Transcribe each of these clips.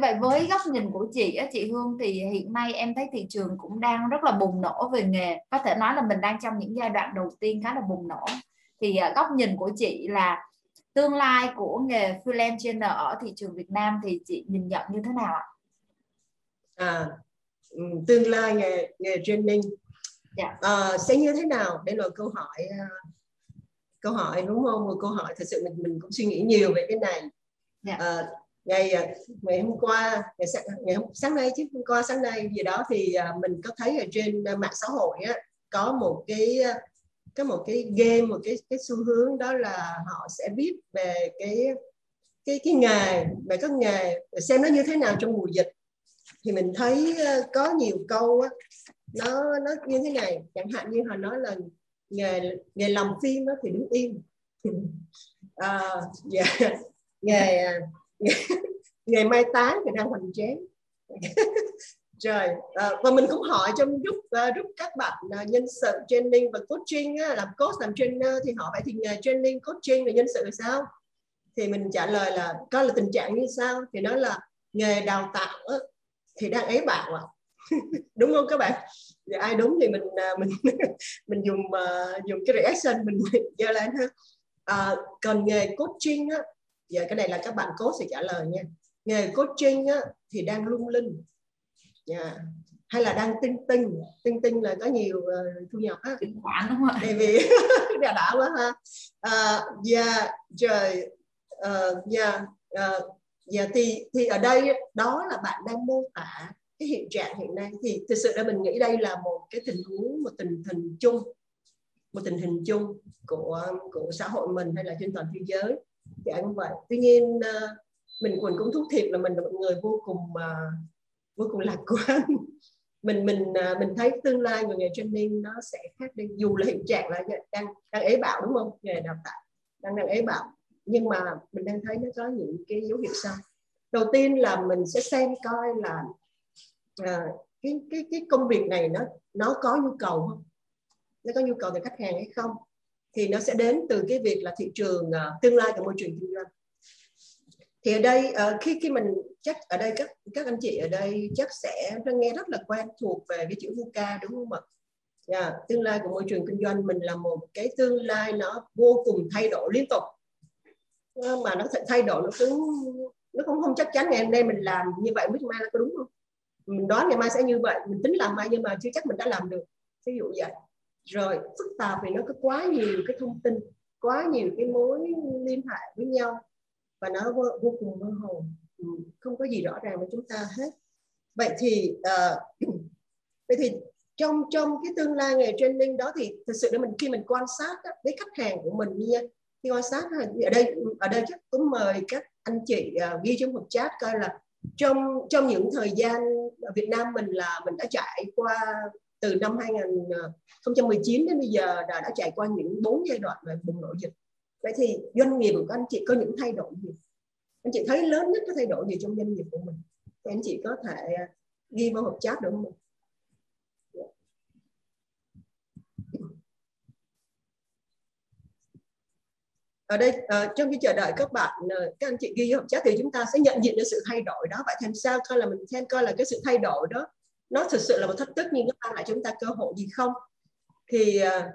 vậy với góc nhìn của chị á chị Hương thì hiện nay em thấy thị trường cũng đang rất là bùng nổ về nghề có thể nói là mình đang trong những giai đoạn đầu tiên khá là bùng nổ thì uh, góc nhìn của chị là tương lai của nghề freelance trainer ở thị trường Việt Nam thì chị nhìn nhận như thế nào ạ? À, tương lai nghề nghề training yeah. Dạ. à, sẽ như thế nào? Đây là câu hỏi uh, câu hỏi đúng không? Một câu hỏi thật sự mình mình cũng suy nghĩ nhiều về cái này. Yeah. Dạ. À, ngày ngày hôm qua ngày sáng, ngày hôm sáng nay chứ hôm qua sáng nay gì đó thì à, mình có thấy ở trên à, mạng xã hội á, có một cái à, có một cái game một cái cái xu hướng đó là họ sẽ viết về cái cái cái nghề về các nghề xem nó như thế nào trong mùa dịch. Thì mình thấy có nhiều câu á, nó nó như thế này. Chẳng hạn như họ nói là nghề nghề làm phim đó thì đứng im. À, yeah. nghề, nghề mai táng thì đang hoành tráng. Trời à, và mình cũng hỏi trong giúp uh, giúp các bạn uh, nhân sự training và coaching uh, làm coach làm trainer thì họ vậy thì nghề training coaching và nhân sự là sao? Thì mình trả lời là coi là tình trạng như sao? Thì nói là nghề đào tạo uh, thì đang ấy bạn ạ đúng không các bạn? Thì ai đúng thì mình uh, mình mình dùng uh, dùng cái reaction mình giơ lên ha. À, còn nghề coaching á giờ cái này là các bạn coach sẽ trả lời nha. Nghề coaching á, thì đang lung linh. Yeah. Dạ. hay là đang tinh tinh. Tinh tinh là có nhiều uh, thu nhập á. Chứng khoán đúng không tại vì đã đã quá ha. Uh, yeah trời uh, yeah uh, yeah thì thì ở đây đó là bạn đang mô tả cái hiện trạng hiện nay. Thì thực sự là mình nghĩ đây là một cái tình huống một tình hình chung một tình hình chung của của xã hội mình hay là trên toàn thế giới dạ như vậy. Tuy nhiên ờ, mình quỳnh cũng thú thiệt là mình là một người vô cùng ờ, vô cùng lạc quan. Mình mình ờ, mình thấy tương lai của nghề training nó sẽ khác đi. Dù là hiện trạng là đang đang ế bạo đúng không? Nghề đào tạo đang đang ế bạo. Nhưng mà mình đang thấy nó có những cái dấu hiệu sau. Đầu tiên là mình sẽ xem coi là à, cái cái cái công việc này nó nó có nhu cầu không? Nó có nhu cầu từ khách hàng hay không? Thì nó sẽ đến từ cái việc là thị trường uh, tương lai của môi trường kinh doanh. Thì ở đây uh, khi khi mình chắc ở đây các các anh chị ở đây chắc sẽ nghe rất là quen thuộc về cái chữ VUCA đúng không ạ? Yeah, tương lai của môi trường kinh doanh mình là một cái tương lai nó vô cùng thay đổi liên tục. Ờ, mà nó thay đổi nó cũng nó cũng không chắc chắn ngày hôm nay mình làm như vậy biết mai là có đúng không? Mình đoán ngày mai sẽ như vậy mình tính làm mai nhưng mà chưa chắc mình đã làm được. Ví dụ vậy rồi phức tạp vì nó có quá nhiều cái thông tin quá nhiều cái mối liên hệ với nhau và nó vô, vô cùng mơ hồ. Ừ, không có gì rõ ràng với chúng ta hết. Vậy thì uh, vậy thì trong trong cái tương lai nghề training đó thì thực sự để mình khi mình quan sát đó, với khách hàng của mình nha khi quan sát ở đây ở đây chắc cũng mời các anh chị uh, ghi trong hộp chat coi là trong trong những thời gian ở Việt Nam mình là mình đã trải qua từ năm 2019 ờ, đến bây giờ đã, đã trải qua những bốn giai đoạn về bùng nổ dịch. Vậy thì doanh nghiệp của anh chị có những thay đổi gì? Anh chị thấy lớn nhất cái thay đổi gì trong doanh nghiệp của mình? Thì anh chị có thể ờ, ghi vào hộp chat được không ở đây uh, trong khi chờ đợi các bạn uh, các anh chị ghi hộp chat thì chúng ta sẽ nhận diện được sự thay đổi đó. Vậy thành sao? Coi là mình xem coi là cái sự thay đổi đó nó thực sự là một thách thức nhưng nó mang lại chúng ta cơ hội gì không? Thì ờ,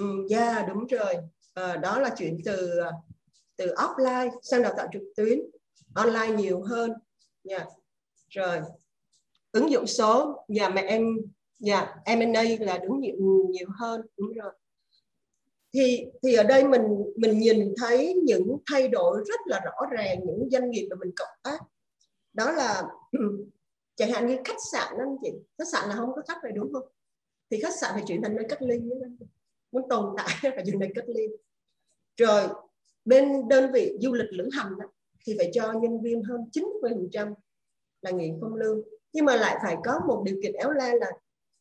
uh, yeah dạ, đúng rồi. Uh, đó là chuyển từ ờ, từ offline sang đào tạo trực tuyến online nhiều hơn. Nha yeah. rồi. Ứng dụng số nhà mẹ em nhà M&A là đúng nhiều nhiều hơn đúng rồi. Thì thì ở đây mình mình nhìn thấy những thay đổi rất là rõ ràng những doanh nghiệp mà mình cộng tác. Đó là chẳng hạn như khách sạn anh chị khách sạn là không có khách rồi đúng không? Thì khách sạn phải chuyển thành nơi cách ly muốn tồn tại phải dừng nơi cách ly. Rồi bên đơn vị du lịch lữ hành đó, thì phải cho nhân viên hơn 90% là nghỉ không lương. Nhưng mà lại phải có một điều kiện éo le là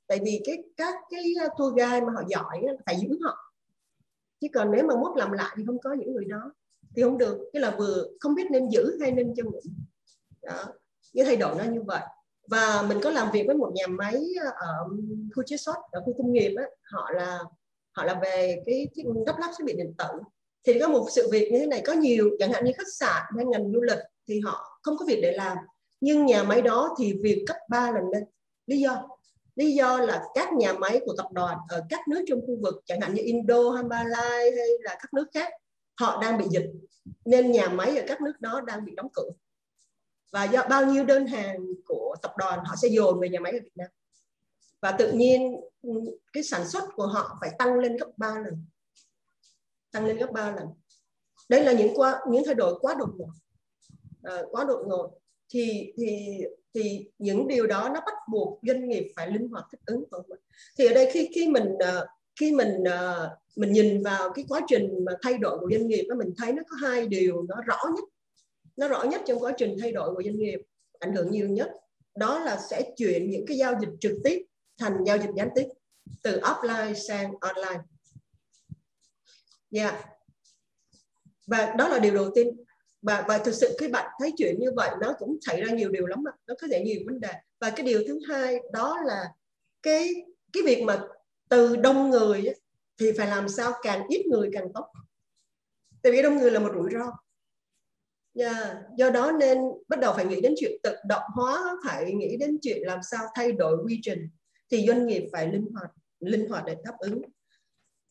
tại vì cái các cái à, tour guide mà họ giỏi phải giữ họ. Chứ còn nếu mà mốt làm lại thì không có những người đó thì không được. Cái là vừa không biết nên giữ hay nên cho nghỉ. Đó cái thay đổi nó như vậy và mình có làm việc với một nhà máy ờ, ở khu chế xuất ở khu công nghiệp á, họ là họ là về cái đắp lắp thiết bị điện tử. Thì có một sự việc như thế này có nhiều chẳng hạn như khách sạn hay ngành du lịch thì họ không có việc để làm nhưng nhà máy đó thì việc cấp 3 lần lên. Lý do lý do là các nhà máy của tập đoàn ở các nước trong khu vực chẳng hạn như Indo hay hay là các nước khác họ đang bị dịch nên nhà máy ở các nước đó đang bị đóng cửa và do bao nhiêu đơn hàng của tập đoàn họ sẽ dồn về nhà máy ở Việt Nam. Và tự nhiên cái sản xuất của họ phải tăng lên gấp 3 lần. Tăng lên gấp 3 lần. Đây là những qua những thay đổi quá đột ngột. À, quá đột ngột. Thì thì thì những điều đó nó bắt buộc doanh nghiệp phải linh hoạt thích ứng thì ở đây khi khi mình ờ, khi mình ờ, mình nhìn vào cái quá trình mà thay đổi của doanh nghiệp đó mình thấy nó có hai điều nó rõ nhất nó rõ nhất trong quá trình thay đổi của doanh nghiệp, ảnh hưởng nhiều nhất. Đó là sẽ chuyển những cái giao dịch trực tiếp thành giao dịch gián tiếp, từ offline sang online. Yeah. Và đó là điều đầu tiên. Và và thực sự khi bạn thấy chuyện như vậy, nó cũng xảy ra nhiều điều lắm mà nó có thể nhiều vấn đề. Và cái điều thứ hai, đó là cái cái việc mà từ đông người thì phải làm sao càng ít người càng tốt. Tại vì đông người là một rủi ro yeah. do đó nên bắt đầu phải nghĩ đến chuyện tự động hóa phải nghĩ đến chuyện làm sao thay đổi quy trình thì doanh nghiệp phải linh hoạt linh hoạt để đáp ứng.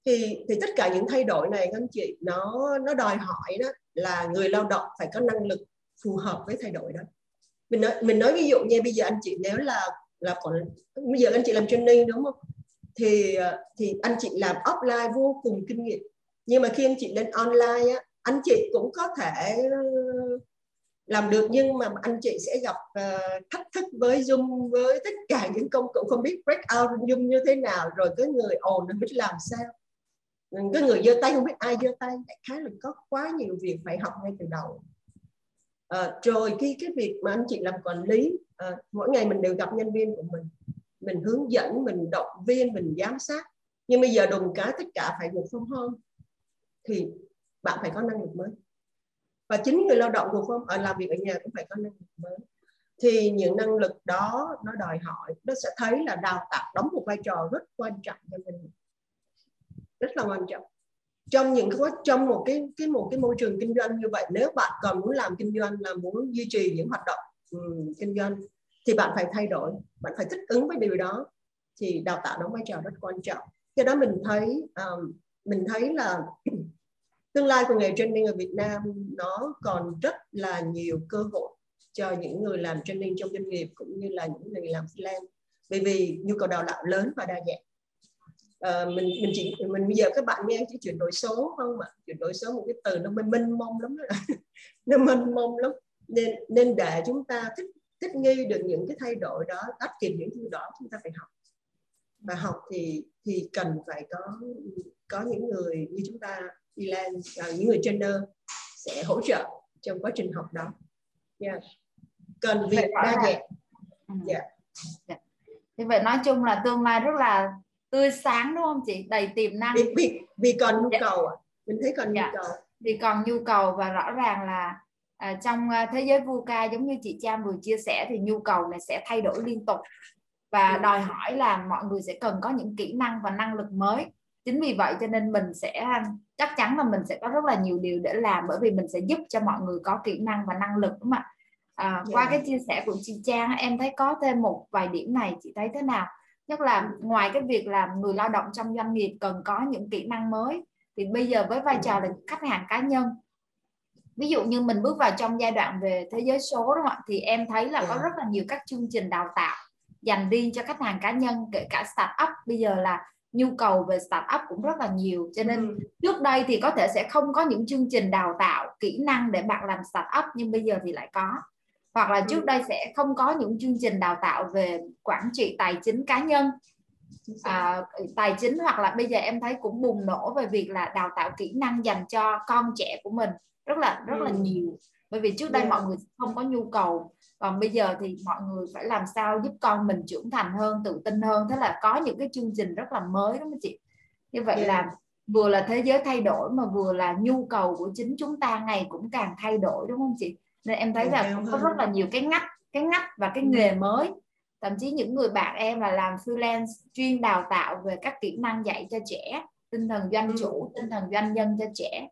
Thì thì tất cả những thay đổi này anh chị nó nó đòi hỏi đó là người lao động phải có năng lực phù hợp với thay đổi đó. Mình nói mình nói ví dụ như bây giờ anh chị nếu là là còn bây giờ anh chị làm training đúng không? Thì ờ, thì anh chị làm offline vô cùng kinh nghiệm. Nhưng mà khi anh chị lên online á, anh chị cũng có thể làm được nhưng mà anh chị sẽ gặp uh, thách thức với Zoom với tất cả những công cụ. Không biết break out Zoom như thế nào rồi cái người ồn không biết làm sao. Cái người giơ tay không biết ai giơ tay. Khá là có quá nhiều việc phải học ngay từ đầu. À, rồi khi cái việc mà anh chị làm quản lý à, mỗi ngày mình đều gặp nhân viên của mình. Mình hướng dẫn mình động viên mình giám sát. Nhưng bây giờ đùng cái tất cả phải được phong home thì bạn phải có năng lực mới và chính người lao động của phong ở làm việc ở nhà cũng phải có năng lực mới. Thì những năng lực đó nó đòi hỏi nó sẽ thấy là đào tạo đóng một vai trò rất quan trọng cho mình. Rất là quan trọng. Trong những cái trong một cái cái một cái môi trường kinh doanh như vậy nếu bạn còn muốn làm kinh doanh là muốn duy trì những hoạt động um, kinh doanh thì bạn phải thay đổi bạn phải thích ứng với điều đó. Thì đào tạo đóng vai trò rất quan trọng. Do đó mình thấy um, mình thấy là tương lai của nghề training ở Việt Nam nó còn rất là nhiều cơ hội cho những người làm training trong doanh nghiệp cũng như là những người làm freelance. Bởi vì nhu cầu đào tạo lớn và đa dạng. À, mình mình chỉ mình bây giờ các bạn nghe chỉ chuyển đổi số không ạ? Chuyển đổi số một cái từ nó mênh mông lắm đó. Nó mênh mông lắm. Nên nên để chúng ta thích thích nghi được những cái thay đổi đó bắt kịp những thứ đó chúng ta phải học. Và học thì thì cần phải có có những người như chúng ta đi lên uh, những người trainer sẽ hỗ trợ trong quá trình học đó yeah. cần việc đa dạng yeah. Ừ. Yeah. Dạ. Thì vậy nói chung là tương lai rất là tươi sáng đúng không chị đầy tiềm năng vì vì, vì còn nhu dạ. cầu à mình thấy còn dạ. nhu cầu vì còn nhu cầu và rõ ràng là à, trong à, thế giới VUCA giống như chị Trang vừa chia sẻ thì nhu cầu này sẽ thay đổi liên tục và ừ. đòi hỏi là mọi người sẽ cần có những kỹ năng và năng lực mới chính vì vậy cho nên mình sẽ chắc chắn là mình sẽ có rất là nhiều điều để làm bởi vì mình sẽ giúp cho mọi người có kỹ năng và năng lực đúng không ạ à, yeah. qua dạ. cái chia sẻ của chị Trang em thấy có thêm một vài điểm này chị thấy thế nào nhất là ngoài cái việc là người lao động trong doanh nghiệp cần có những kỹ năng mới thì bây giờ với vai trò là khách hàng cá nhân ví dụ như mình bước vào trong giai đoạn về thế giới số đúng không ạ thì em thấy là có rất là nhiều các chương trình đào tạo dành riêng cho khách hàng cá nhân kể cả start up bây giờ là nhu cầu về start up cũng rất là nhiều. Cho nên ừ. trước đây thì có thể sẽ không có những chương trình đào tạo kỹ năng để bạn làm start up nhưng bây giờ thì lại có. Hoặc là trước ừ. đây sẽ không có những chương trình đào tạo về quản trị tài chính cá nhân. À, tài chính hoặc là bây giờ em thấy cũng bùng nổ về việc là đào tạo kỹ năng dành cho con trẻ của mình rất là rất là ừ. nhiều. Bởi vì trước đây mọi người không có nhu cầu còn bây giờ thì mọi người phải làm sao giúp con mình trưởng thành hơn tự tin hơn. Thế là có những cái chương trình rất là mới đúng không chị. Như vậy yeah. là vừa là thế giới thay đổi mà vừa là nhu cầu của chính chúng ta ngày cũng càng thay đổi đúng không chị? Nên em thấy là cũng có rất là nhiều cái ngách cái ngách và cái nghề mới. Thậm chí những người bạn em là làm freelance chuyên đào tạo về các kỹ năng dạy cho trẻ tinh thần doanh chủ tinh thần doanh nhân cho trẻ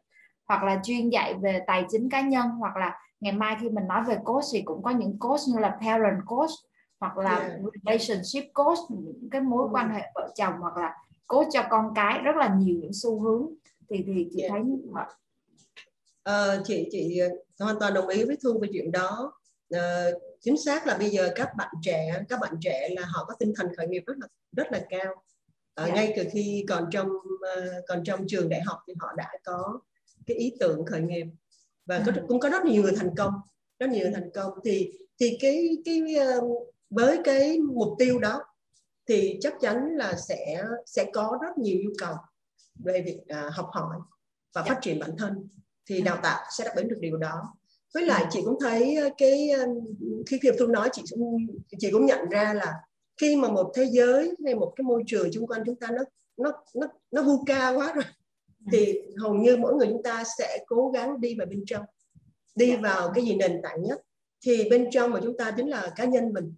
hoặc là chuyên dạy về tài chính cá nhân hoặc là ngày mai khi mình nói về coach thì cũng có những coach như là parent coach hoặc là yeah. relationship coach những cái mối ừ. quan hệ vợ chồng hoặc là coach cho con cái rất là nhiều những xu hướng thì thì chị yeah. thấy uh, chị chị hoàn toàn đồng ý với thu về chuyện đó uh, chính xác là bây giờ các bạn trẻ các bạn trẻ là họ có tinh thần khởi nghiệp rất là rất là cao uh, yeah. ngay từ khi còn trong còn trong trường đại học thì họ đã có cái ý tưởng khởi nghiệp và có, ừ. cũng có rất nhiều người thành công rất nhiều người thành công thì thì cái cái với cái mục tiêu đó thì chắc chắn là sẽ sẽ có rất nhiều nhu cầu về việc uh, học hỏi và yeah. phát triển bản thân thì ừ. đào tạo sẽ đáp ứng được điều đó với lại ừ. chị cũng thấy cái khi Kiều Thu nói chị cũng chị cũng nhận ra là khi mà một thế giới hay một cái môi trường xung quanh chúng ta nó nó nó nó vu ca quá rồi thì hầu như mỗi người chúng ta sẽ cố gắng đi vào bên trong đi vào cái gì nền tảng nhất. Thì bên trong mà chúng ta chính là cá nhân mình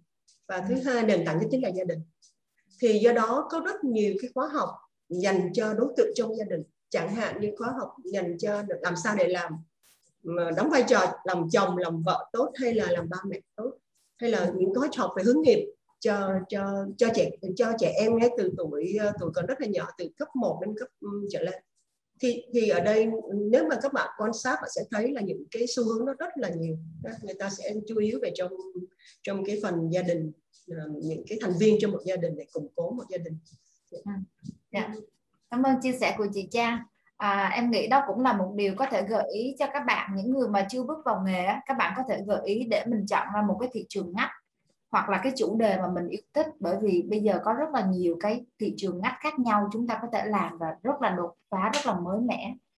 và thứ hai nền tảng nhất chính là gia đình. Thì do đó có rất nhiều cái khóa học dành cho đối tượng trong gia đình. Chẳng hạn như khóa học dành cho làm sao để làm đóng vai trò làm chồng làm vợ tốt hay là làm ba mẹ tốt hay là những khóa học về hướng nghiệp cho cho cho trẻ cho trẻ em ngay từ tuổi tuổi còn rất là nhỏ từ cấp 1 đến cấp trở lên thì thì ở đây nếu mà các bạn quan sát bạn sẽ thấy là những cái xu hướng nó rất là nhiều. Người ta sẽ chú ý về trong trong cái phần gia đình ờ, những cái thành viên trong một gia đình để củng cố một gia đình. Ừ. Dạ. cảm ơn chia sẻ của chị Trang à, em nghĩ đó cũng là một điều có thể gợi ý cho các bạn những người mà chưa bước vào nghề các bạn có thể gợi ý để mình chọn ra một cái thị trường ngách hoặc là cái chủ đề mà mình yêu thích. Bởi vì bây giờ có rất là nhiều cái thị trường ngách khác nhau, chúng ta có thể làm và rất là đột phá, rất là mới mẻ.